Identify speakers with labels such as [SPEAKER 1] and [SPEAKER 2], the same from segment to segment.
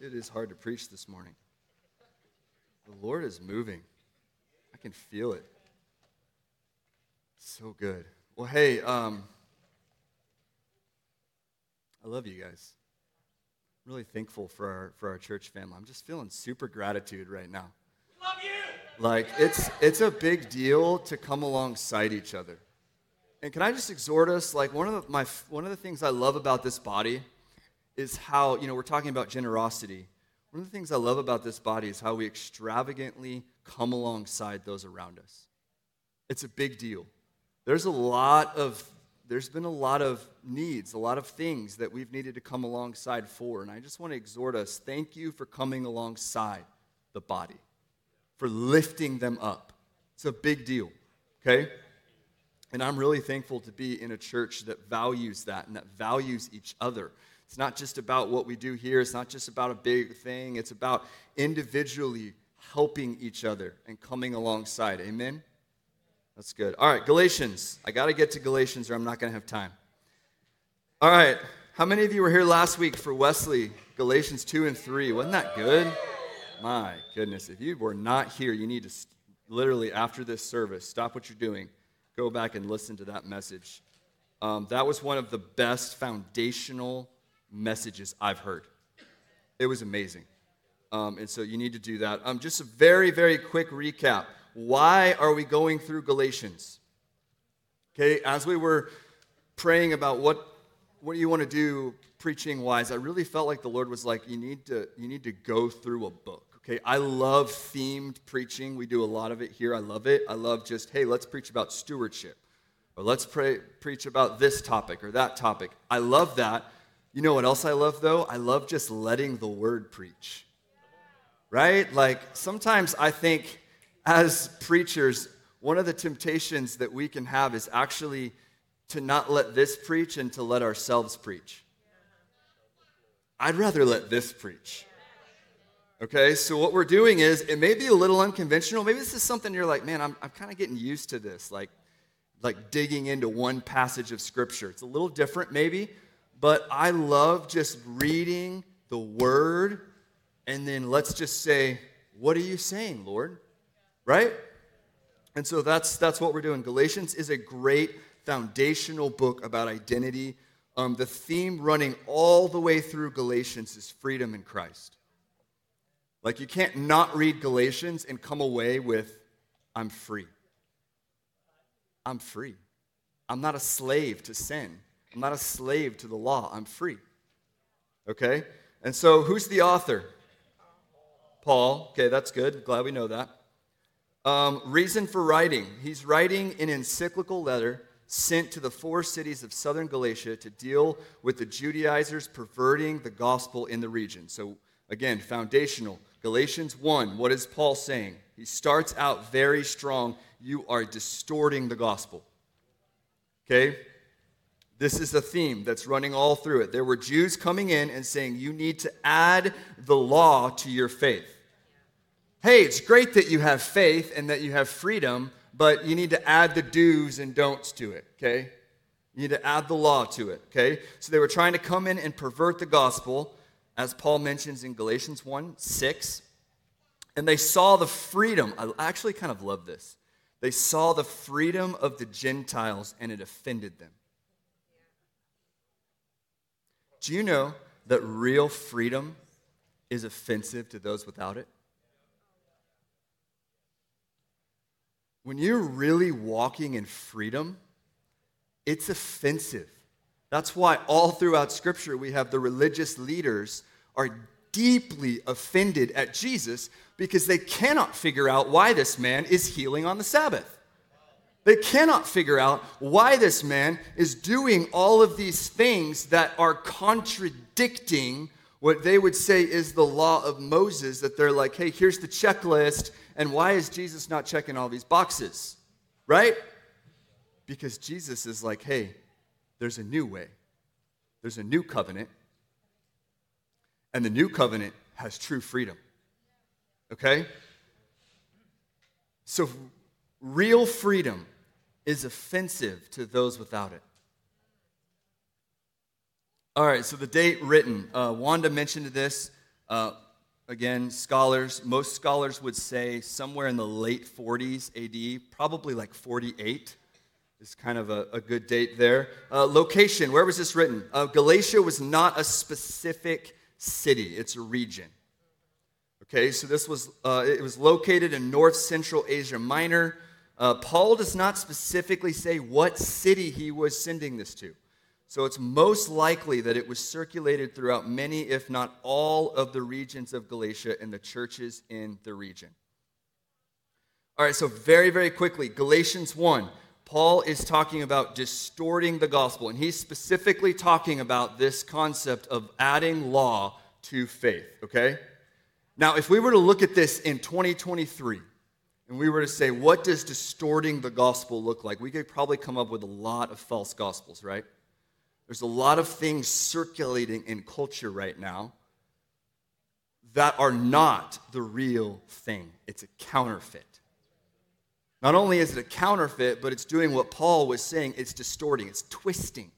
[SPEAKER 1] It is hard to preach this morning. The Lord is moving. I can feel it. So good. Well, hey, um, I love you guys. I'm really thankful for our, for our church family. I'm just feeling super gratitude right now.
[SPEAKER 2] Love you.
[SPEAKER 1] Like, it's, it's a big deal to come alongside each other. And can I just exhort us? Like, one of, the, my, one of the things I love about this body is how, you know, we're talking about generosity. One of the things I love about this body is how we extravagantly come alongside those around us. It's a big deal. There's a lot of there's been a lot of needs, a lot of things that we've needed to come alongside for. And I just want to exhort us thank you for coming alongside the body, for lifting them up. It's a big deal, okay? And I'm really thankful to be in a church that values that and that values each other. It's not just about what we do here, it's not just about a big thing, it's about individually helping each other and coming alongside. Amen? That's good. All right, Galatians. I got to get to Galatians or I'm not going to have time. All right, how many of you were here last week for Wesley, Galatians 2 and 3? Wasn't that good? My goodness. If you were not here, you need to literally, after this service, stop what you're doing, go back and listen to that message. Um, that was one of the best foundational messages I've heard. It was amazing. Um, and so you need to do that. Um, just a very, very quick recap why are we going through Galatians? Okay, as we were praying about what, what do you want to do preaching wise, I really felt like the Lord was like, you need to, you need to go through a book. Okay, I love themed preaching. We do a lot of it here. I love it. I love just, hey, let's preach about stewardship. Or let's pray, preach about this topic or that topic. I love that. You know what else I love though? I love just letting the word preach. Right? Like sometimes I think as preachers, one of the temptations that we can have is actually to not let this preach and to let ourselves preach. I'd rather let this preach. Okay, so what we're doing is it may be a little unconventional. Maybe this is something you're like, man, I'm, I'm kind of getting used to this, like, like digging into one passage of scripture. It's a little different, maybe, but I love just reading the word and then let's just say, What are you saying, Lord? right? And so that's, that's what we're doing. Galatians is a great foundational book about identity. Um, the theme running all the way through Galatians is freedom in Christ. Like, you can't not read Galatians and come away with, I'm free. I'm free. I'm not a slave to sin. I'm not a slave to the law. I'm free. Okay? And so, who's the author? Paul. Okay, that's good. Glad we know that. Um, reason for writing. He's writing an encyclical letter sent to the four cities of southern Galatia to deal with the Judaizers perverting the gospel in the region. So, again, foundational. Galatians 1, what is Paul saying? He starts out very strong. You are distorting the gospel. Okay? This is the theme that's running all through it. There were Jews coming in and saying, You need to add the law to your faith hey, it's great that you have faith and that you have freedom, but you need to add the do's and don'ts to it, okay? You need to add the law to it, okay? So they were trying to come in and pervert the gospel, as Paul mentions in Galatians 1 6. And they saw the freedom. I actually kind of love this. They saw the freedom of the Gentiles and it offended them. Do you know that real freedom is offensive to those without it? When you're really walking in freedom, it's offensive. That's why all throughout Scripture we have the religious leaders are deeply offended at Jesus because they cannot figure out why this man is healing on the Sabbath. They cannot figure out why this man is doing all of these things that are contradicting what they would say is the law of Moses, that they're like, hey, here's the checklist, and why is Jesus not checking all these boxes? Right? Because Jesus is like, hey, there's a new way, there's a new covenant, and the new covenant has true freedom. Okay? So, real freedom is offensive to those without it. All right, so the date written. Uh, Wanda mentioned this. Uh, again, scholars, most scholars would say somewhere in the late 40s AD, probably like 48 is kind of a, a good date there. Uh, location, where was this written? Uh, Galatia was not a specific city, it's a region. Okay, so this was, uh, it was located in north central Asia Minor. Uh, Paul does not specifically say what city he was sending this to. So it's most likely that it was circulated throughout many, if not all, of the regions of Galatia and the churches in the region. All right, so very, very quickly, Galatians 1. Paul is talking about distorting the gospel, and he's specifically talking about this concept of adding law to faith, okay? Now, if we were to look at this in 2023 and we were to say, what does distorting the gospel look like? We could probably come up with a lot of false gospels, right? There's a lot of things circulating in culture right now that are not the real thing, it's a counterfeit. Not only is it a counterfeit, but it's doing what Paul was saying it's distorting, it's twisting.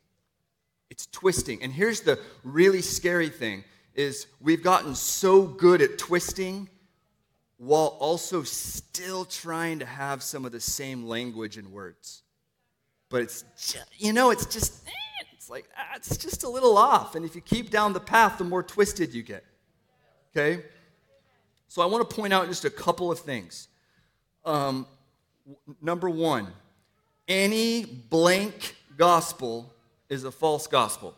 [SPEAKER 1] It's twisting. And here's the really scary thing is we've gotten so good at twisting while also still trying to have some of the same language and words. But it's just, you know, it's just eh, it's like ah, it's just a little off. And if you keep down the path, the more twisted you get. Okay? So I want to point out just a couple of things. Um, number one, any blank gospel is a false gospel.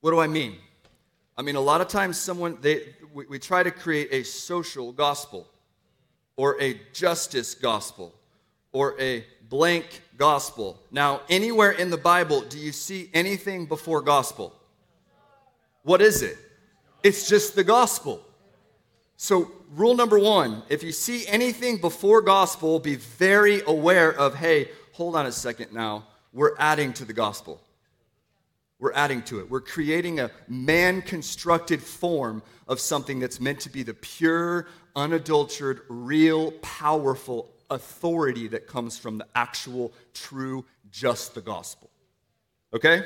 [SPEAKER 1] What do I mean? I mean, a lot of times someone, they, we, we try to create a social gospel or a justice gospel or a blank gospel. Now, anywhere in the Bible, do you see anything before gospel? What is it? It's just the gospel. So, rule number one if you see anything before gospel, be very aware of hey, hold on a second now, we're adding to the gospel we're adding to it. We're creating a man constructed form of something that's meant to be the pure, unadulterated, real, powerful authority that comes from the actual, true, just the gospel. Okay?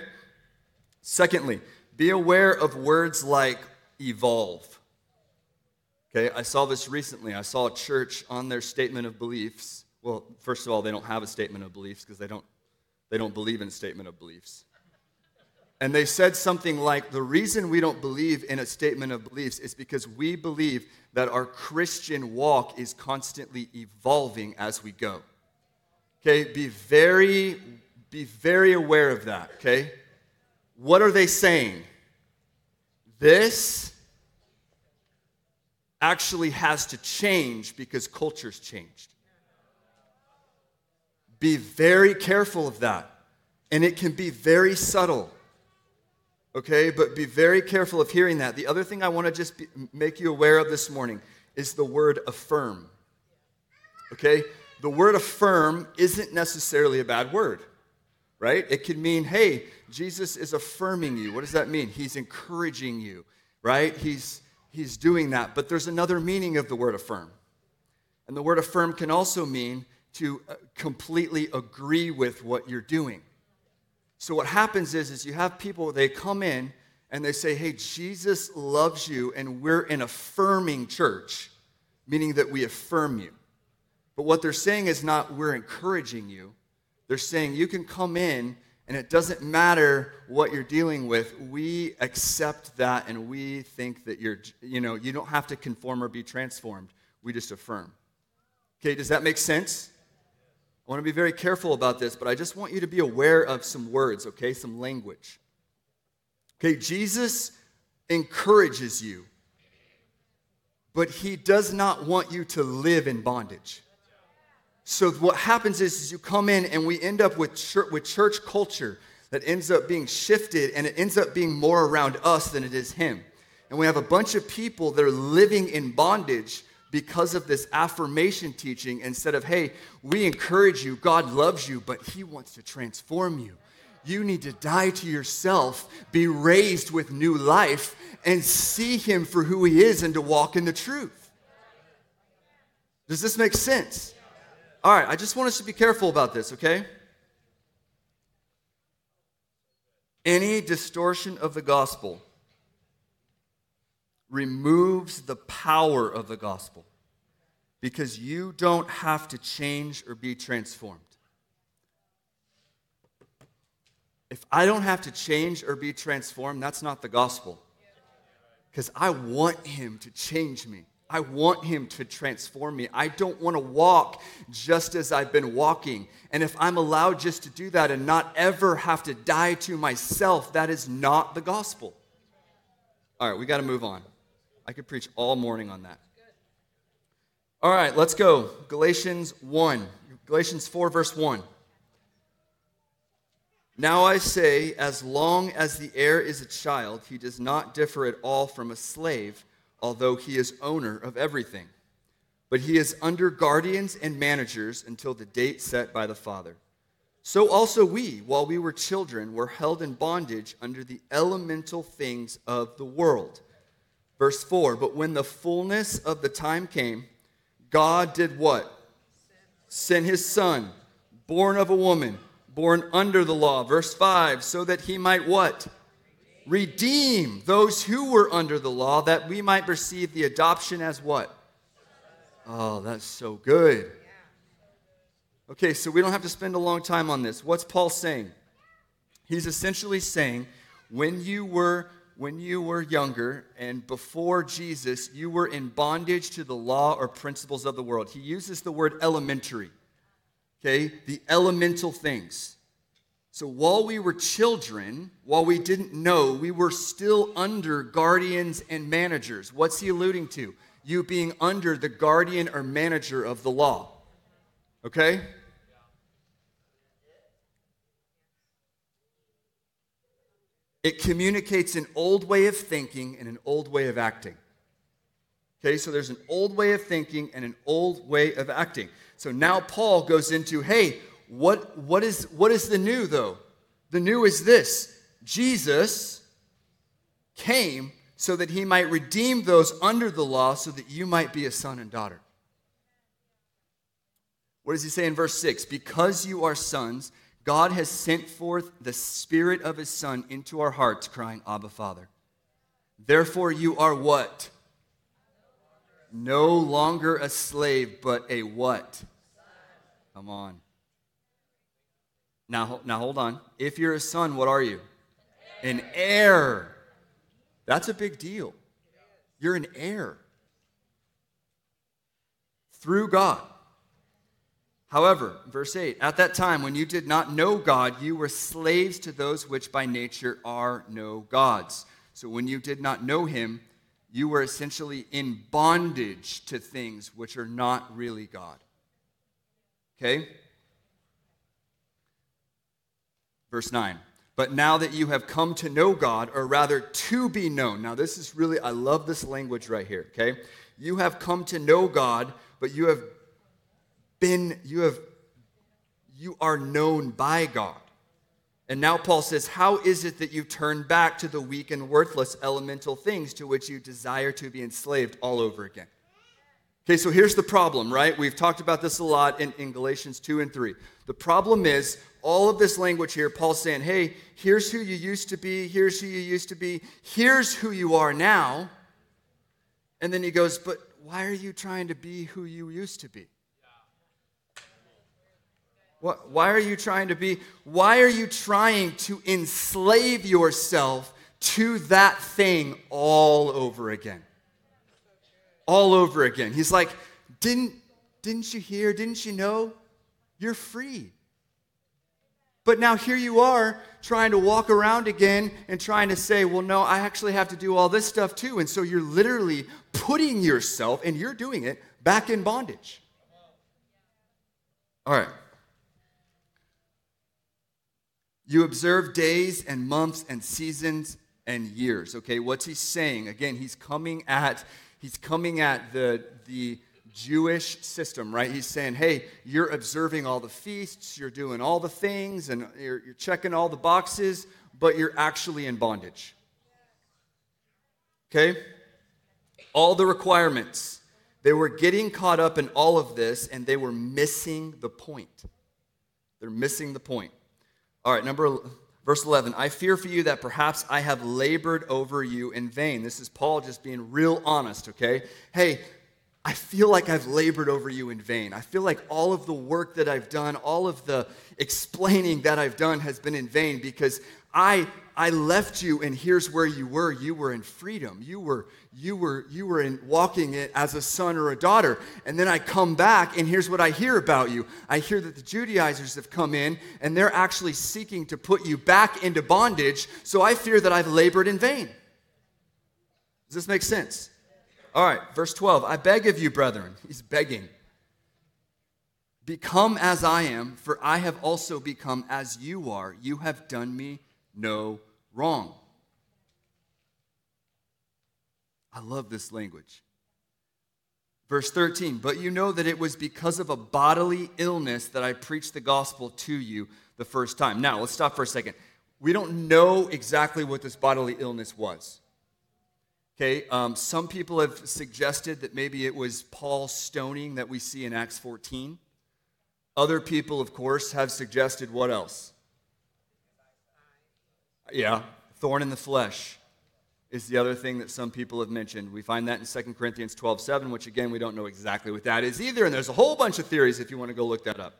[SPEAKER 1] Secondly, be aware of words like evolve. Okay, I saw this recently. I saw a church on their statement of beliefs. Well, first of all, they don't have a statement of beliefs because they don't, they don't believe in a statement of beliefs. And they said something like the reason we don't believe in a statement of beliefs is because we believe that our Christian walk is constantly evolving as we go. Okay, be very be very aware of that, okay? What are they saying? This actually has to change because culture's changed. Be very careful of that. And it can be very subtle okay? But be very careful of hearing that. The other thing I want to just be, make you aware of this morning is the word affirm, okay? The word affirm isn't necessarily a bad word, right? It can mean, hey, Jesus is affirming you. What does that mean? He's encouraging you, right? He's, he's doing that. But there's another meaning of the word affirm. And the word affirm can also mean to uh, completely agree with what you're doing. So what happens is, is you have people, they come in and they say, hey, Jesus loves you, and we're an affirming church, meaning that we affirm you. But what they're saying is not we're encouraging you. They're saying you can come in and it doesn't matter what you're dealing with. We accept that and we think that you're, you know, you don't have to conform or be transformed. We just affirm. Okay, does that make sense? I want to be very careful about this, but I just want you to be aware of some words, okay? Some language. Okay, Jesus encourages you, but he does not want you to live in bondage. So what happens is, is you come in and we end up with with church culture that ends up being shifted and it ends up being more around us than it is him. And we have a bunch of people that are living in bondage because of this affirmation teaching instead of, hey, we encourage you, God loves you, but He wants to transform you. You need to die to yourself, be raised with new life, and see Him for who He is and to walk in the truth. Does this make sense? All right, I just want us to be careful about this, okay? Any distortion of the gospel removes the power of the gospel because you don't have to change or be transformed. If I don't have to change or be transformed, that's not the gospel. Because I want Him to change me. I want Him to transform me. I don't want to walk just as I've been walking. And if I'm allowed just to do that and not ever have to die to myself, that is not the gospel. All right, we got to move on. I could preach all morning on that. All right, let's go. Galatians 1. Galatians 4, verse 1. Now I say, as long as the heir is a child, he does not differ at all from a slave, although he is owner of everything. But he is under guardians and managers until the date set by the father. So also we, while we were children, were held in bondage under the elemental things of the world. Verse 4 But when the fullness of the time came, God did what? Send his son, born of a woman born under the law. Verse 5 so that he might what? Redeem those who were under the law, that we might receive the adoption as what? Oh, that's so good. Okay, so we don't have to spend a long time on this. What's Paul saying? He's essentially saying when you were when you were younger and before Jesus, you were in bondage to the law or principles of the world. He uses the word elementary okay? The elemental things. So while we were children, while we didn't know, we were still under guardians and managers. What's he alluding to? You being under the guardian or manager of the law. Okay? It communicates an old way of thinking and an old way of acting. Okay, so there's an old way of thinking and an old way of acting. So now Paul goes into, hey, what, what, is, what is the new though? The new is this Jesus came so that he might redeem those under the law so that you might be a son and daughter. What does he say in verse 6? Because you are sons, God has sent forth the Spirit of His Son into our hearts, crying, Abba, Father. Therefore, you are what? No longer a slave, but a what? Come on. Now, now hold on. If you're a son, what are you? An heir. That's a big deal. You're an heir through God. However, verse 8, at that time when you did not know God, you were slaves to those which by nature are no gods. So when you did not know him, you were essentially in bondage to things which are not really God. Okay? Verse 9. But now that you have come to know God, or rather to be known. Now, this is really, I love this language right here, okay? You have come to know God, but you have been, you have, you are known by God. And now Paul says, How is it that you turn back to the weak and worthless elemental things to which you desire to be enslaved all over again? Okay, so here's the problem, right? We've talked about this a lot in, in Galatians 2 and 3. The problem is all of this language here, Paul's saying, hey, here's who you used to be, here's who you used to be, here's who you are now. And then he goes, but why are you trying to be who you used to be? What, why are you trying to be? Why are you trying to enslave yourself to that thing all over again? all over again. He's like, didn't, didn't you hear? Didn't you know? You're free. But now here you are trying to walk around again and trying to say, well, no, I actually have to do all this stuff too. And so you're literally putting yourself, and you're doing it, back in bondage. All right. You observe days and months and seasons and years. Okay, what's he saying? Again, he's coming at he's coming at the, the Jewish system, right? He's saying, hey, you're observing all the feasts, you're doing all the things, and you're, you're checking all the boxes, but you're actually in bondage. Okay? All the requirements. They were getting caught up in all of this, and they were missing the point. They're missing the point. All right, number Verse 11, I fear for you that perhaps I have labored over you in vain. This is Paul just being real honest, okay? Hey, I feel like I've labored over you in vain. I feel like all of the work that I've done, all of the explaining that I've done has been in vain because I I left you and here's where you were. You were in freedom. You were you were you were in walking it as a son or a daughter. And then I come back and here's what I hear about you. I hear that the Judaizers have come in and they're actually seeking to put you back into bondage. So I fear that I've labored in vain. Does this make sense? All right, verse 12. I beg of you, brethren. He's begging. Become as I am, for I have also become as you are. You have done me no wrong. I love this language. Verse 13, but you know that it was because of a bodily illness that I preached the gospel to you the first time. Now, let's stop for a second. We don't know exactly what this bodily illness was. Okay, um, some people have suggested that maybe it was Paul's stoning that we see in Acts 14. Other people, of course, have suggested what else? Yeah, thorn in the flesh is the other thing that some people have mentioned. We find that in 2 Corinthians 12 7, which again, we don't know exactly what that is either. And there's a whole bunch of theories if you want to go look that up.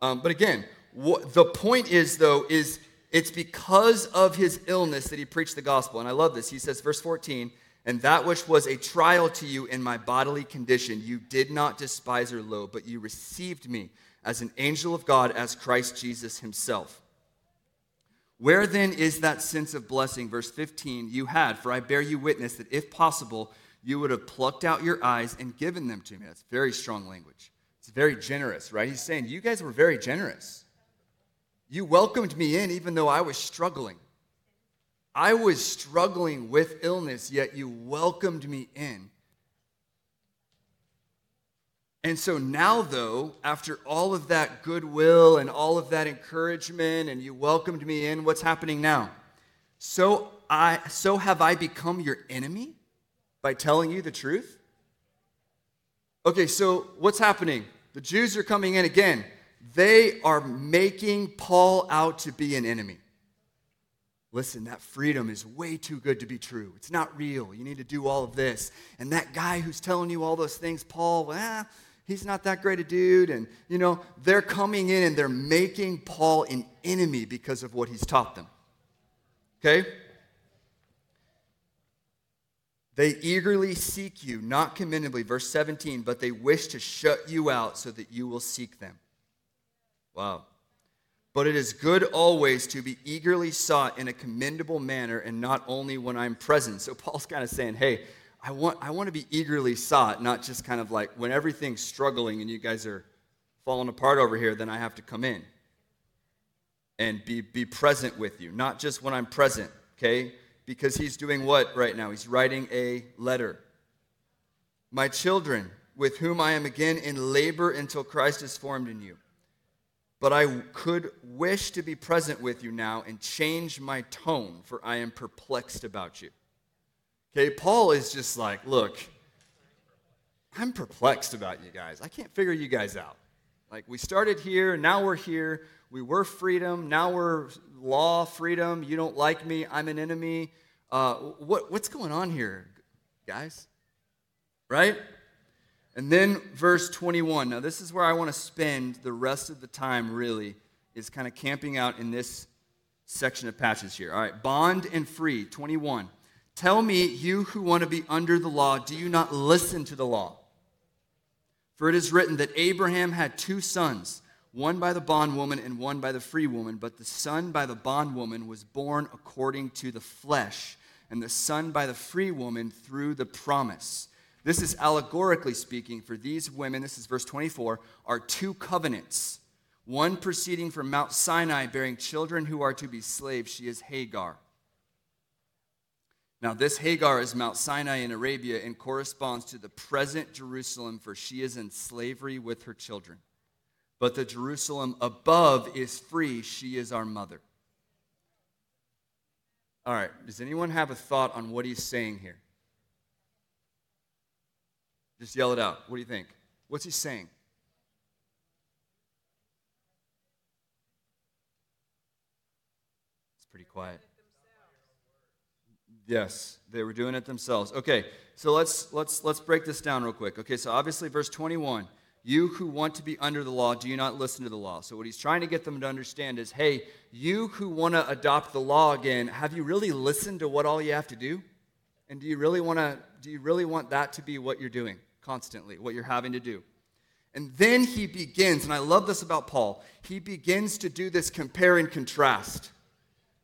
[SPEAKER 1] Um, but again, the point is, though, is it's because of his illness that he preached the gospel. And I love this. He says, verse 14, and that which was a trial to you in my bodily condition, you did not despise or loathe, but you received me as an angel of God, as Christ Jesus himself. Where then is that sense of blessing? Verse 15, you had, for I bear you witness that if possible, you would have plucked out your eyes and given them to me. That's very strong language. It's very generous, right? He's saying, You guys were very generous. You welcomed me in even though I was struggling. I was struggling with illness, yet you welcomed me in. And so now, though, after all of that goodwill and all of that encouragement, and you welcomed me in, what's happening now? So I so have I become your enemy by telling you the truth? Okay, so what's happening? The Jews are coming in again. They are making Paul out to be an enemy. Listen, that freedom is way too good to be true. It's not real. You need to do all of this. And that guy who's telling you all those things, Paul, well, he's not that great a dude. And, you know, they're coming in and they're making Paul an enemy because of what he's taught them. Okay? They eagerly seek you, not commendably, verse 17, but they wish to shut you out so that you will seek them. Wow. But it is good always to be eagerly sought in a commendable manner and not only when I'm present. So Paul's kind of saying, hey, I want, I want to be eagerly sought, not just kind of like when everything's struggling and you guys are falling apart over here, then I have to come in and be, be present with you, not just when I'm present, okay? Because he's doing what right now? He's writing a letter. My children, with whom I am again in labor until Christ is formed in you. But I could wish to be present with you now and change my tone, for I am perplexed about you. Okay, Paul is just like, look, I'm perplexed about you guys. I can't figure you guys out. Like, we started here, now we're here. We were freedom, now we're law, freedom. You don't like me, I'm an enemy. Uh, what, what's going on here, guys? Right? And then verse 21. Now, this is where I want to spend the rest of the time, really, is kind of camping out in this section of patches here. All right, bond and free, 21. Tell me, you who want to be under the law, do you not listen to the law? For it is written that Abraham had two sons, one by the bondwoman and one by the free woman, but the son by the bondwoman was born according to the flesh, and the son by the free woman through the promise this is allegorically speaking, for these women, this is verse 24, are two covenants. One proceeding from Mount Sinai, bearing children who are to be slaves. She is Hagar. Now, this Hagar is Mount Sinai in Arabia and corresponds to the present Jerusalem, for she is in slavery with her children. But the Jerusalem above is free. She is our mother. All right, does anyone have a thought on what he's saying here? Just yell it out. What do you think? What's he saying? It's pretty quiet. Yes, they were doing it themselves. Okay, so let's let's let's break this down real quick. Okay, so obviously verse 21, you who want to be under the law, do you not listen to the law? So what he's trying to get them to understand is, hey, you who want to adopt the law again, have you really listened to what all you have to do? And do you really want to do you really want that to be what you're doing constantly, what you're having to do? And then he begins, and I love this about Paul. He begins to do this compare and contrast.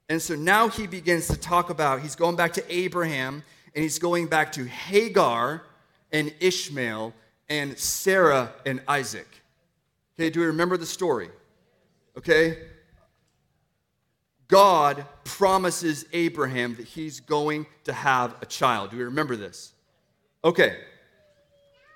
[SPEAKER 1] And so now he begins to talk about, he's going back to Abraham, and he's going back to Hagar and Ishmael and Sarah and Isaac. Okay, do we remember the story? Okay? God promises Abraham that he's going to have a child. Do we remember this? Okay.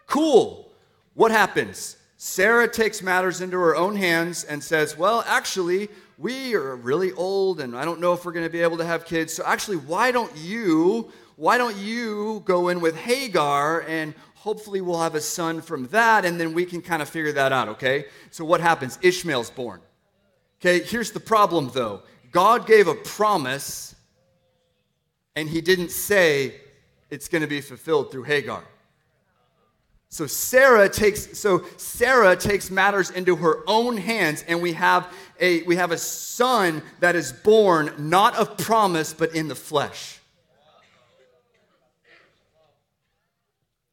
[SPEAKER 1] Cool. What happens? Sarah takes matters into her own hands and says, Well, actually, we are really old and I don't know if we're going to be able to have kids. So actually, why don't you why don't you go in with Hagar and hopefully we'll have a son from that and then we can kind of figure that out, okay? So what happens? Ishmael's born. Okay, here's the problem though. God gave a promise and he didn't say it's going to be fulfilled through Hagar. So Sarah takes so Sarah takes matters into her own hands and we have a we have a son that is born not of promise but in the flesh.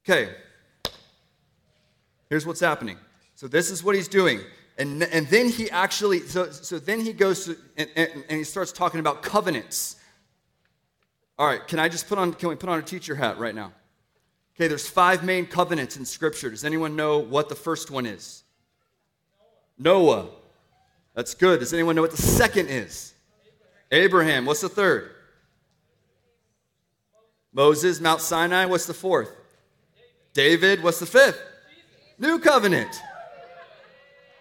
[SPEAKER 1] Okay. Here's what's happening. So this is what he's doing. And, and then he actually so, so then he goes to, and, and, and he starts talking about covenants. All right, can I just put on can we put on a teacher hat right now? Okay, there's five main covenants in Scripture. Does anyone know what the first one is? Noah. That's good. Does anyone know what the second is? Abraham. What's the third? Moses, Mount Sinai. What's the fourth? David. What's the fifth? New covenant.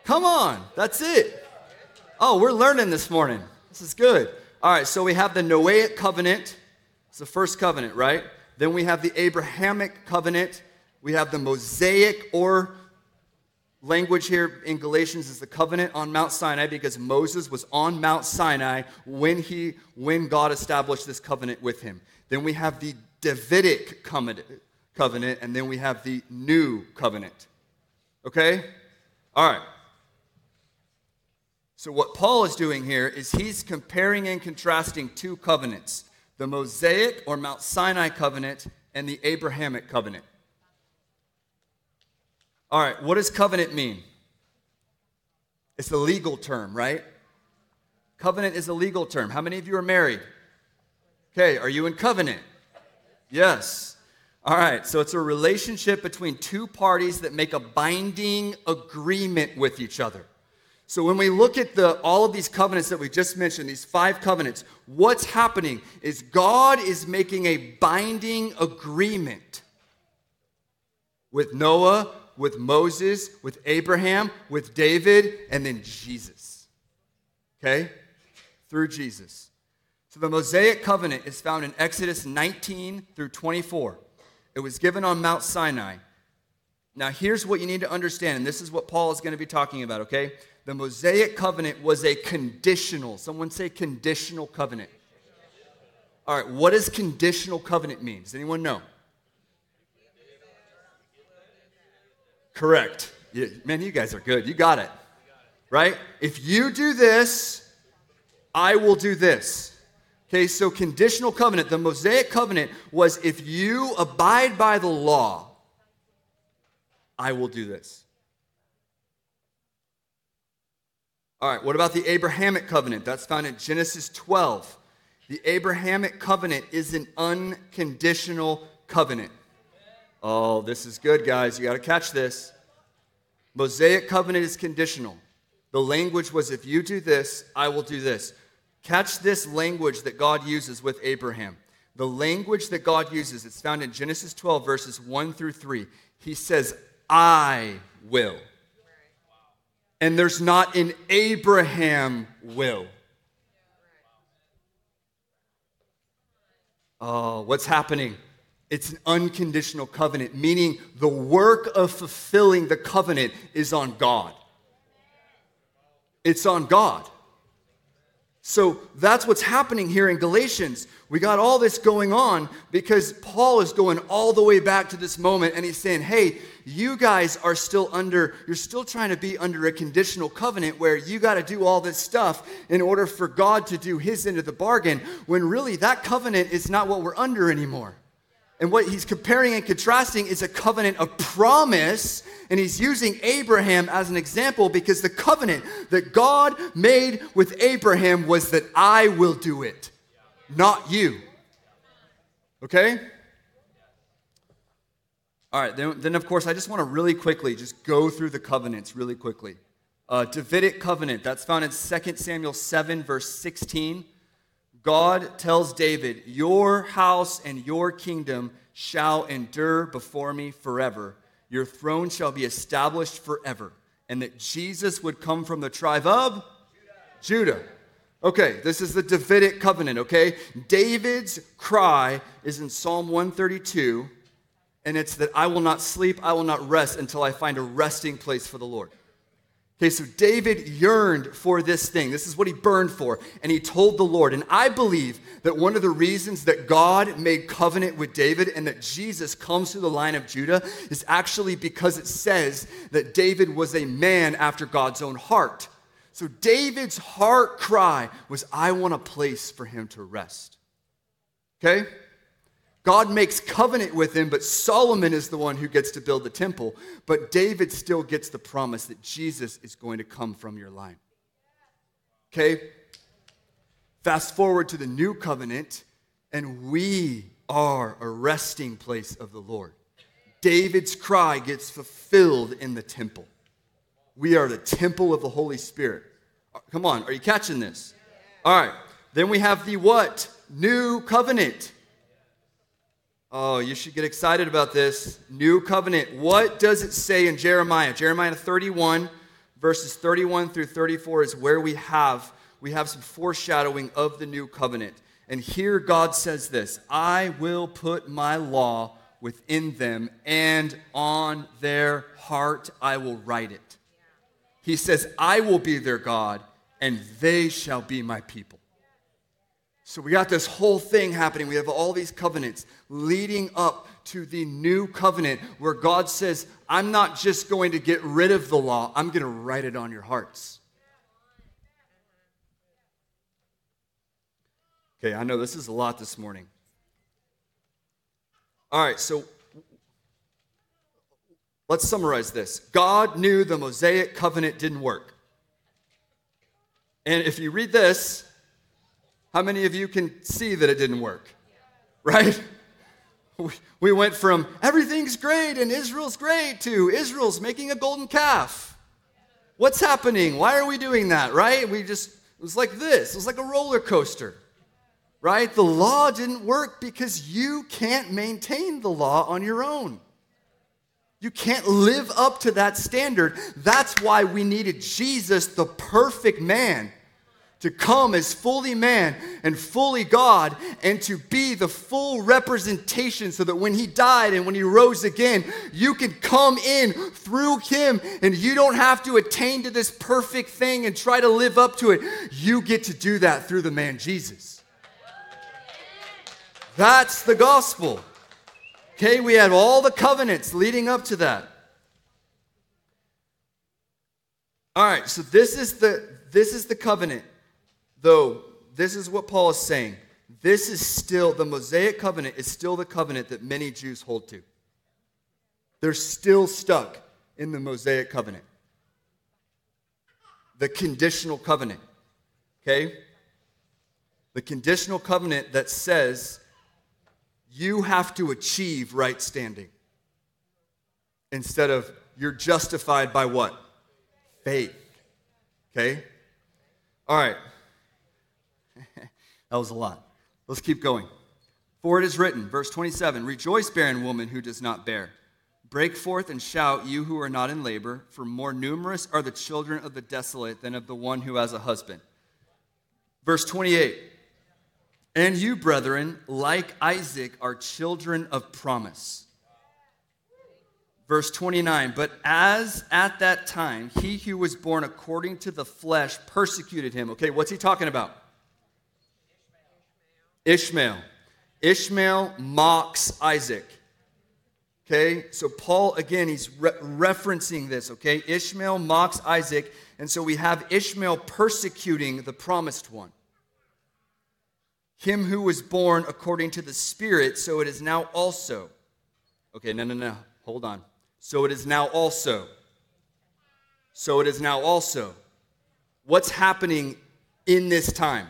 [SPEAKER 1] Come on, that's it. Oh, we're learning this morning. This is good. All right, so we have the Noahic covenant. It's the first covenant, right? Then we have the Abrahamic covenant. We have the Mosaic or language here in Galatians is the covenant on Mount Sinai because Moses was on Mount Sinai when he when God established this covenant with him. Then we have the Davidic covenant and then we have the new covenant. Okay? All right. So what Paul is doing here is he's comparing and contrasting two covenants the Mosaic or Mount Sinai covenant and the Abrahamic covenant. All right, what does covenant mean? It's a legal term, right? Covenant is a legal term. How many of you are married? Okay, are you in covenant? Yes. All right, so it's a relationship between two parties that make a binding agreement with each other. So when we look at the, all of these covenants that we just mentioned, these five covenants, what's happening is God is making a binding agreement with Noah, with Moses, with Abraham, with David, and then Jesus. Okay? Through Jesus. So the Mosaic covenant is found in Exodus 19 through 24. It was given on Mount Sinai. Now, here's what you need to understand, and this is what Paul is going to be talking about, okay? The Mosaic covenant was a conditional, someone say conditional covenant. All right, what does conditional covenant mean? Does anyone know? Correct. Yeah, man, you guys are good. You got it. Right? If you do this, I will do this. Okay, so conditional covenant, the Mosaic covenant was if you abide by the law, I will do this. All right, what about the Abrahamic covenant? That's found in Genesis 12. The Abrahamic covenant is an unconditional covenant. Oh, this is good, guys. You got to catch this. Mosaic covenant is conditional. The language was if you do this, I will do this. Catch this language that God uses with Abraham. The language that God uses, it's found in Genesis 12, verses 1 through 3. He says, I will and there's not an Abraham will. Oh, what's happening? It's an unconditional covenant, meaning the work of fulfilling the covenant is on God. It's on God. So that's what's happening here in Galatians. We got all this going on because Paul is going all the way back to this moment and he's saying, hey, you guys are still under, you're still trying to be under a conditional covenant where you got to do all this stuff in order for God to do his end of the bargain, when really that covenant is not what we're under anymore. And what he's comparing and contrasting is a covenant of promise. And he's using Abraham as an example because the covenant that God made with Abraham was that I will do it, not you. Okay? All right, then, then of course, I just want to really quickly just go through the covenants really quickly. Uh, Davidic covenant, that's found in 2 Samuel 7, verse 16. God tells David, Your house and your kingdom shall endure before me forever. Your throne shall be established forever. And that Jesus would come from the tribe of Judah. Okay, this is the Davidic covenant, okay? David's cry is in Psalm 132, and it's that I will not sleep, I will not rest until I find a resting place for the Lord. Okay, so David yearned for this thing. This is what he burned for. And he told the Lord. And I believe that one of the reasons that God made covenant with David and that Jesus comes through the line of Judah is actually because it says that David was a man after God's own heart. So David's heart cry was, I want a place for him to rest. Okay? God makes covenant with him, but Solomon is the one who gets to build the temple. But David still gets the promise that Jesus is going to come from your line. Okay? Fast forward to the new covenant, and we are a resting place of the Lord. David's cry gets fulfilled in the temple. We are the temple of the Holy Spirit. Uh, come on, are you catching this? All right. Then we have the what? New covenant. Oh, you should get excited about this. New covenant. What does it say in Jeremiah? Jeremiah 31, verses 31 through 34 is where we have we have some foreshadowing of the new covenant. And here God says this, I will put my law within them and on their heart I will write it. He says, I will be their God and they shall be my people. So we got this whole thing happening. We have all these covenants leading up to the new covenant where God says, I'm not just going to get rid of the law, I'm going to write it on your hearts. Okay, I know this is a lot this morning. All right, so let's summarize this. God knew the Mosaic covenant didn't work. And if you read this, how many of you can see that it didn't work? Right? We went from everything's great and Israel's great to Israel's making a golden calf. What's happening? Why are we doing that? Right? We just, it was like this. It was like a roller coaster. Right? The law didn't work because you can't maintain the law on your own. You can't live up to that standard. That's why we needed Jesus, the perfect man, to come as fully man and fully God and to be the full representation so that when he died and when he rose again, you can come in through him and you don't have to attain to this perfect thing and try to live up to it. You get to do that through the man Jesus. That's the gospel. Okay, we have all the covenants leading up to that. All right, so this is the this is the covenant Though, this is what Paul is saying. This is still, the Mosaic covenant is still the covenant that many Jews hold to. They're still stuck in the Mosaic covenant. The conditional covenant. Okay? The conditional covenant that says you have to achieve right standing instead of you're justified by what? Faith. Okay? All right. That was a lot. Let's keep going. For it is written, verse 27 Rejoice, barren woman who does not bear. Break forth and shout, you who are not in labor, for more numerous are the children of the desolate than of the one who has a husband. Verse 28 And you, brethren, like Isaac, are children of promise. Verse 29 But as at that time he who was born according to the flesh persecuted him. Okay, what's he talking about? Ishmael. Ishmael mocks Isaac. Okay, so Paul, again, he's re- referencing this, okay? Ishmael mocks Isaac, and so we have Ishmael persecuting the promised one. Him who was born according to the Spirit, so it is now also. Okay, no, no, no, hold on. So it is now also. So it is now also. What's happening in this time?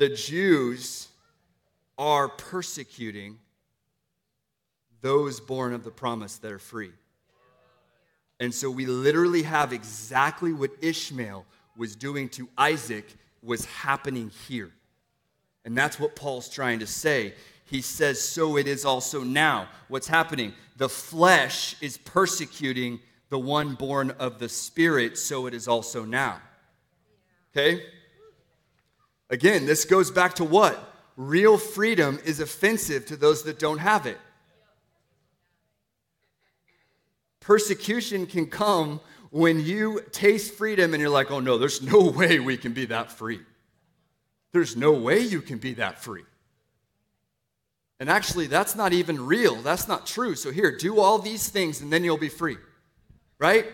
[SPEAKER 1] The Jews are persecuting those born of the promise that are free. And so we literally have exactly what Ishmael was doing to Isaac was happening here. And that's what Paul's trying to say. He says, So it is also now. What's happening? The flesh is persecuting the one born of the Spirit, so it is also now. Okay? Again, this goes back to what? real freedom is offensive to those that don't have it. Persecution can come when you taste freedom and you're like, oh no, there's no way we can be that free. There's no way you can be that free. And actually, that's not even real. That's not true. So, here, do all these things and then you'll be free. Right?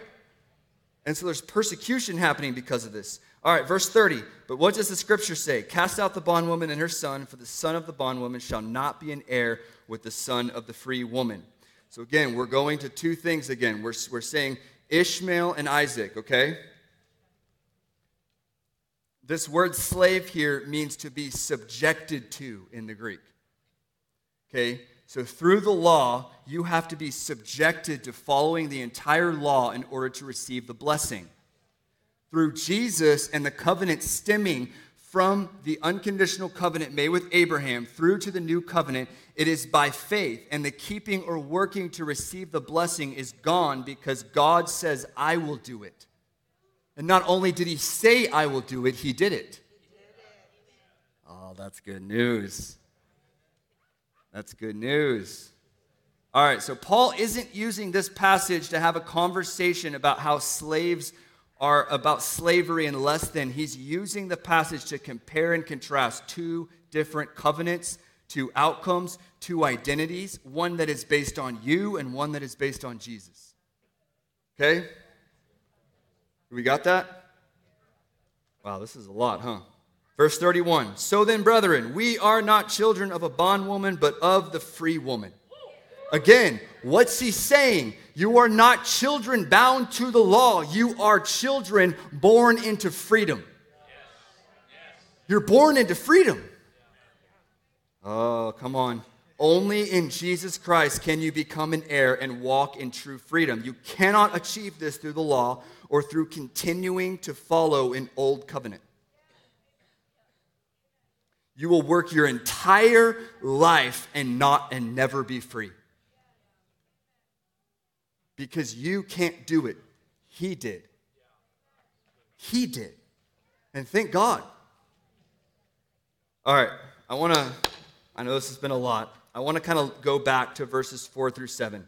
[SPEAKER 1] And so there's persecution happening because of this. All right, verse 30. But what does the scripture say? Cast out the bondwoman and her son, for the son of the bondwoman shall not be an heir with the son of the free woman. So again, we're going to two things again. We're, we're saying Ishmael and Isaac, okay? This word slave here means to be subjected to in the Greek. Okay? So through the law, you have to be subjected to following the entire law in order to receive the blessing through Jesus and the covenant stemming from the unconditional covenant made with Abraham through to the new covenant, it is by faith, and the keeping or working to receive the blessing is gone because God says, I will do it. And not only did he say, I will do it, he did it. Oh, that's good news. That's good news. All right, so Paul isn't using this passage to have a conversation about how slaves are about slavery and less than, he's using the passage to compare and contrast two different covenants, two outcomes, two identities, one that is based on you and one that is based on Jesus. Okay? We got that? Wow, this is a lot, huh? Verse 31 So then, brethren, we are not children of a bondwoman, but of the free woman. Again, what's he saying? You are not children bound to the law. You are children born into freedom. You're born into freedom. Oh, come on. Only in Jesus Christ can you become an heir and walk in true freedom. You cannot achieve this through the law or through continuing to follow an old covenant. You will work your entire life and not and never be free because you can't do it. He did. He did. And thank God. All right, I want to, I know this has been a lot. I want to kind of go back to verses four through seven.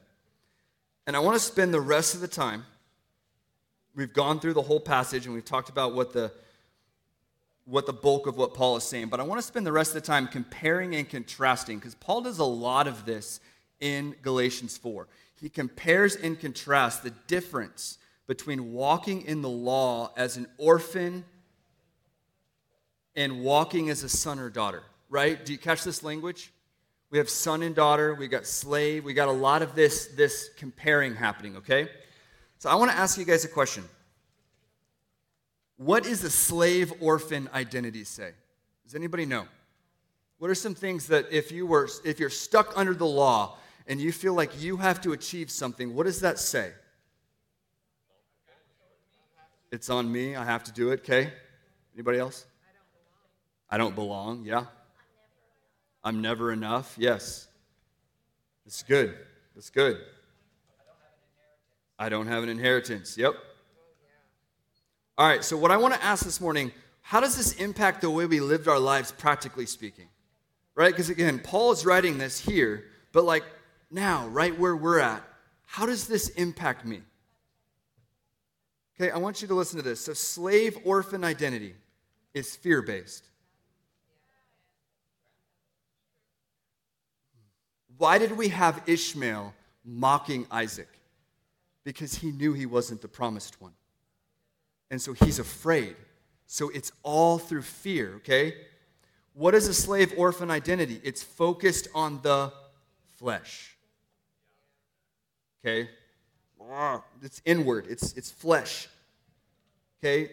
[SPEAKER 1] And I want to spend the rest of the time, we've gone through the whole passage and we've talked about what the, what the bulk of what Paul is saying, but I want to spend the rest of the time comparing and contrasting because Paul does a lot of this in Galatians 4 he compares and contrasts the difference between walking in the law as an orphan and walking as a son or daughter, right? Do you catch this language? We have son and daughter, we got slave, we got a lot of this, this comparing happening, okay? So I want to ask you guys a question. What is the slave orphan identity say? Does anybody know? What are some things that if you were if you're stuck under the law and you feel like you have to achieve something, what does that say? It's on me. I have to do it. Okay. Anybody else? I don't belong. Yeah. I'm never enough. Yes. It's good. That's good. I don't have an inheritance. Yep. All right. So, what I want to ask this morning how does this impact the way we lived our lives, practically speaking? Right? Because again, Paul is writing this here, but like now, right where we're at, how does this impact me? Okay, I want you to listen to this. So, slave orphan identity is fear based. Why did we have Ishmael mocking Isaac? Because he knew he wasn't the promised one. And so he's afraid. So it's all through fear, okay? What is a slave orphan identity? It's focused on the flesh. Okay? It's inward, it's, it's flesh. Okay?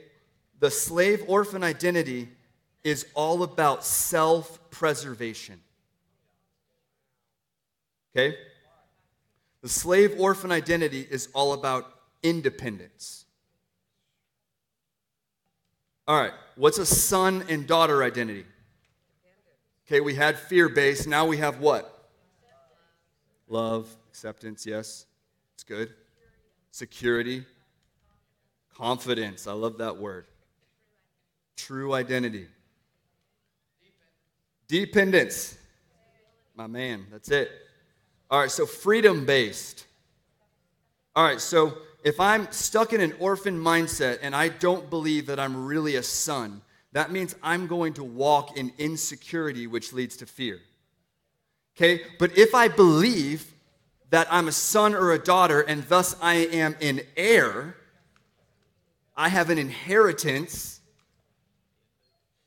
[SPEAKER 1] The slave orphan identity is all about self preservation. Okay? The slave orphan identity is all about independence. All right, what's a son and daughter identity? Okay, we had fear based. Now we have what? Love, acceptance, yes. It's good. Security, confidence. I love that word. True identity. Dependence. My man, that's it. All right, so freedom based. All right, so if I'm stuck in an orphan mindset and I don't believe that I'm really a son, that means I'm going to walk in insecurity, which leads to fear. Okay, but if I believe that I'm a son or a daughter and thus I am an heir, I have an inheritance,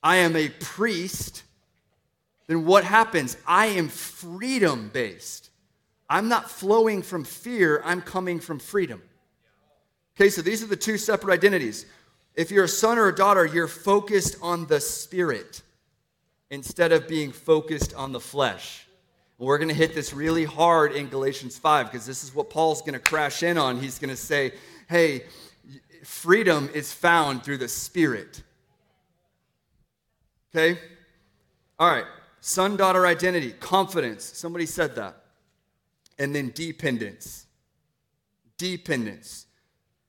[SPEAKER 1] I am a priest, then what happens? I am freedom based. I'm not flowing from fear, I'm coming from freedom. Okay, so these are the two separate identities. If you're a son or a daughter, you're focused on the spirit instead of being focused on the flesh. We're going to hit this really hard in Galatians 5 because this is what Paul's going to crash in on. He's going to say, hey, freedom is found through the spirit. Okay? All right. Son daughter identity, confidence. Somebody said that and then dependence. Dependence.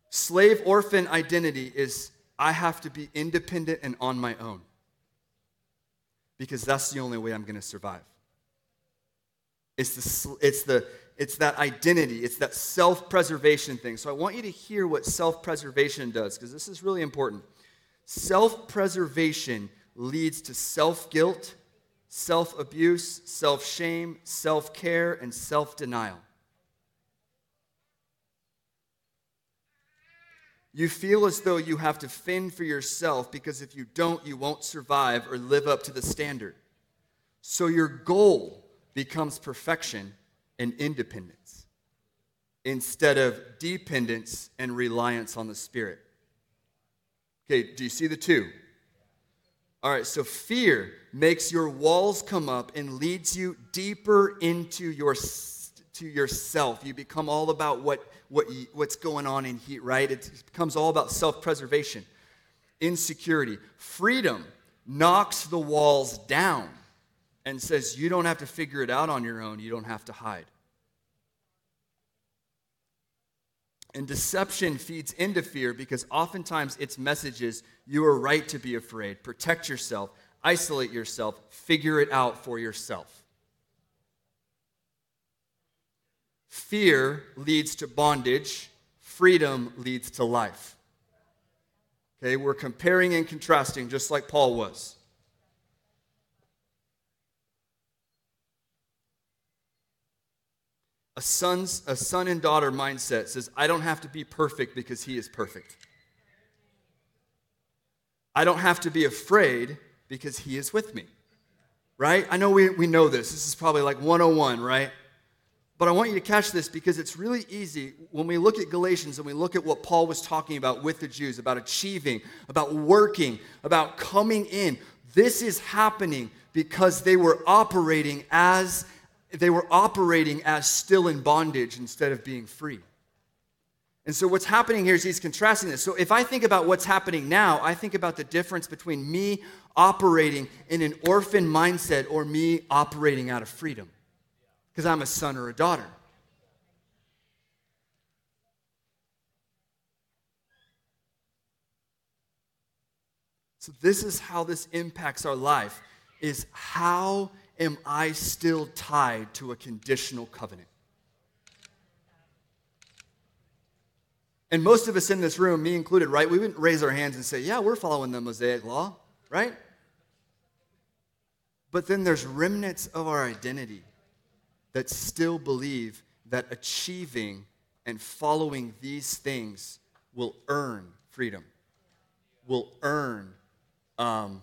[SPEAKER 1] Slave orphan identity is I have to be independent and on my own because that's the only way I'm going to survive. It's, the, it's, the, it's that identity, it's that self preservation thing. So I want you to hear what self preservation does because this is really important. Self preservation leads to self guilt self abuse, self shame, self care, and self denial. You feel as though you have to fend for yourself because if you don't, you won't survive or live up to the standard. So your goal becomes perfection and independence instead of dependence and reliance on the Spirit. Okay, do you see the two? All right, so fear makes your walls come up and leads you deeper into your to yourself. You become all about what, what you, what's going on in here, right? It becomes all about self-preservation, insecurity. Freedom knocks the walls down and says you don't have to figure it out on your own. You don't have to hide. And deception feeds into fear because oftentimes its message is you are right to be afraid, protect yourself, isolate yourself, figure it out for yourself. Fear leads to bondage, freedom leads to life. Okay, we're comparing and contrasting just like Paul was. A, son's, a son and daughter mindset says, I don't have to be perfect because he is perfect. I don't have to be afraid because he is with me. Right? I know we, we know this. This is probably like 101, right? But I want you to catch this because it's really easy when we look at Galatians and we look at what Paul was talking about with the Jews about achieving, about working, about coming in. This is happening because they were operating as they were operating as still in bondage instead of being free. And so, what's happening here is he's contrasting this. So, if I think about what's happening now, I think about the difference between me operating in an orphan mindset or me operating out of freedom because I'm a son or a daughter. So, this is how this impacts our life is how am I still tied to a conditional covenant? And most of us in this room, me included, right? We wouldn't raise our hands and say, Yeah, we're following the Mosaic law, right? But then there's remnants of our identity that still believe that achieving and following these things will earn freedom, will earn um,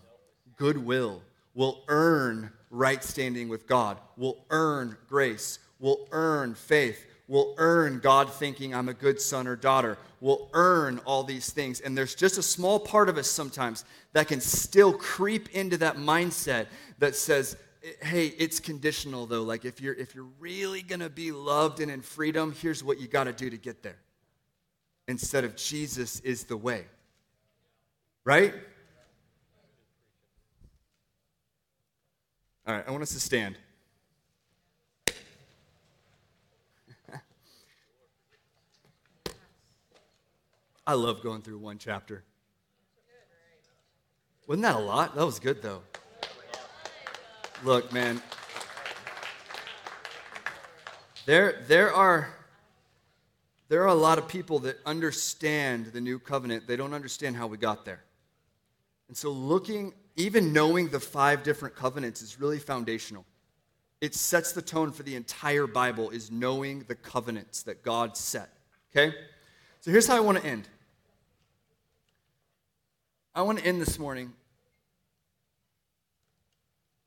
[SPEAKER 1] goodwill, will earn right standing with God, will earn grace, will earn faith, will earn God thinking I'm a good son or daughter, will earn all these things. And there's just a small part of us sometimes that can still creep into that mindset that says, hey, it's conditional though. Like if you're if you're really gonna be loved and in freedom, here's what you gotta do to get there. Instead of Jesus is the way. Right? All right, I want us to stand. I love going through one chapter. Wasn't that a lot? That was good though. Look, man. There, there are there are a lot of people that understand the new covenant. They don't understand how we got there. And so looking, even knowing the five different covenants is really foundational. It sets the tone for the entire Bible is knowing the covenants that God set. Okay? So here's how I want to end. I want to end this morning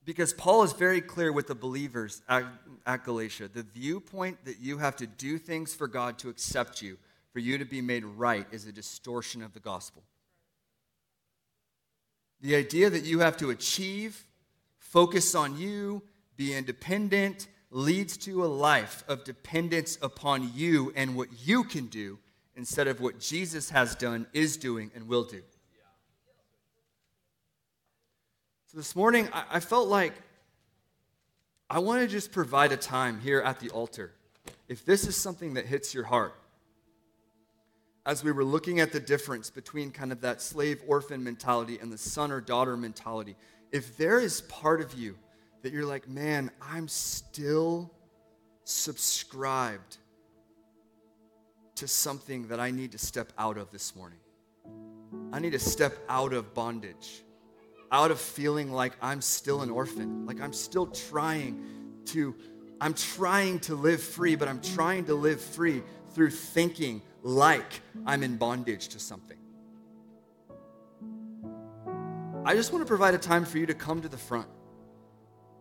[SPEAKER 1] because Paul is very clear with the believers at, at, Galatia. The viewpoint that you have to do things for God to accept you, for you to be made right, is a distortion of the gospel. The idea that you have to achieve, focus on you, be independent, leads to a life of dependence upon you and what you can do instead of what Jesus has done, is doing, and will do. So this morning, I, felt like I want to just provide a time here at the altar. If this is something that hits your heart, as we were looking at the difference between kind of that slave orphan mentality and the son or daughter mentality, if there is part of you that you're like, man, I'm still subscribed to something that I need to step out of this morning, I need to step out of bondage out of feeling like I'm still an orphan, like I'm still trying to I'm trying to live free, but I'm trying to live free through thinking like I'm in bondage to something. I just want to provide a time for you to come to the front.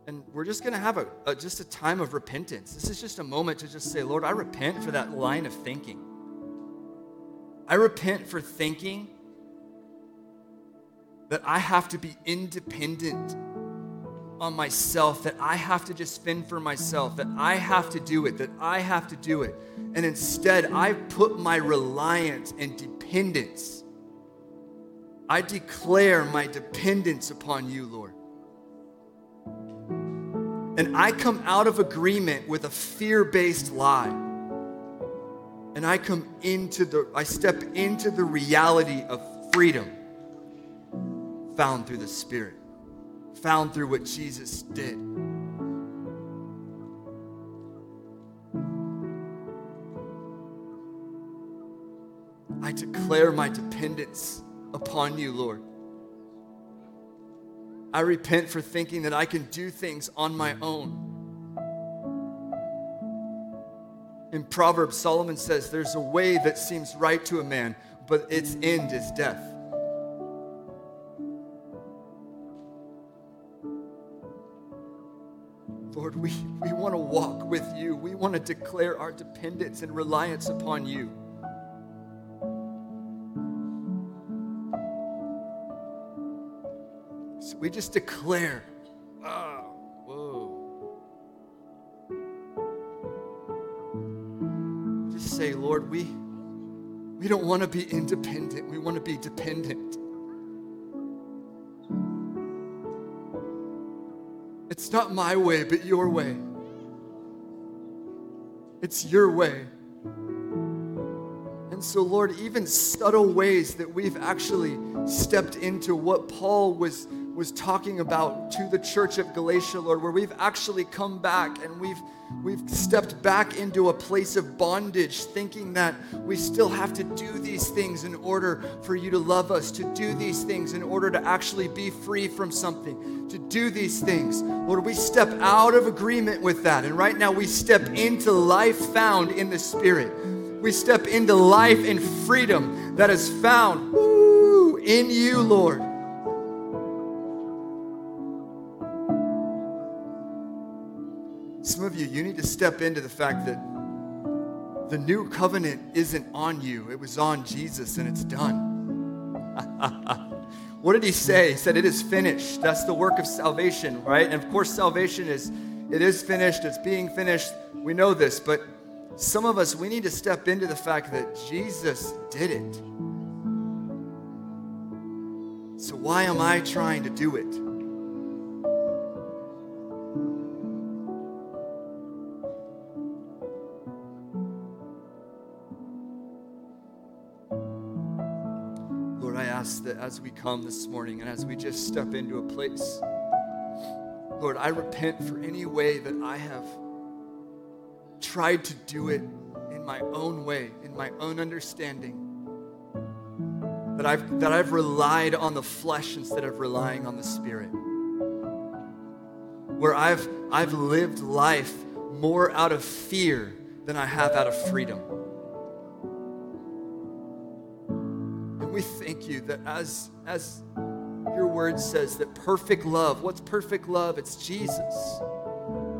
[SPEAKER 1] And we're just going to have a, a, just a time of repentance. This is just a moment to just say, Lord, I repent for that line of thinking. I repent for thinking that I have to be independent on myself, that I have to just fend for myself, that I have to do it, that I have to do it. And instead, I put my reliance and dependence. I declare my dependence upon you, Lord. And I come out of agreement with a fear based lie. And I come into the, I step into the reality of freedom found through the Spirit, found through what Jesus did. I declare my dependence upon you, Lord. I repent for thinking that I can do things on my own. In Proverbs, Solomon says, There's a way that seems right to a man, but its end is death. Lord, we, we want to walk with you. We want to declare our dependence and reliance upon you. So we just declare, oh, whoa. Just say, Lord, we, we don't want to be independent. We want to be dependent. It's not my way, but your way. It's your way. And so, Lord, even subtle ways that we've actually stepped into what Paul was, was talking about to the church of Galatia, Lord, where we've actually come back and we've we've stepped back into a place of bondage, thinking that we still have to do these things in order for you to love us, to do these things in order to actually be free from something, to do these things. Lord, we step out of agreement with that. And right now we step into life found in the Spirit. We step into life and freedom that is found woo, in you, Lord. Some of you, you need to step into the fact that the new covenant isn't on you, it was on Jesus and it's done. what did he say? He said, It is finished. That's the work of salvation, right? And of course, salvation is, it is finished, it's being finished. We know this, but some of us, we need to step into the fact that Jesus did it. So why am I trying to do it? As we come this morning and as we just step into a place, Lord, I repent for any way that I have tried to do it in my own way, in my own understanding. That I've, that I've relied on the flesh instead of relying on the spirit. Where I've, I've lived life more out of fear than I have out of freedom. You that as, as your word says, that perfect love, what's perfect love? It's Jesus.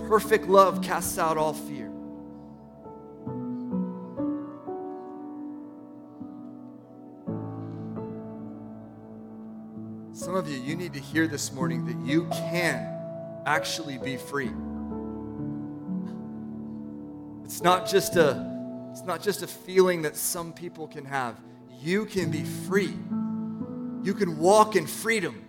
[SPEAKER 1] Perfect love casts out all fear. Some of you, you need to hear this morning that you can actually be free. It's not just a it's not just a feeling that some people can have you can be free. You can walk in freedom.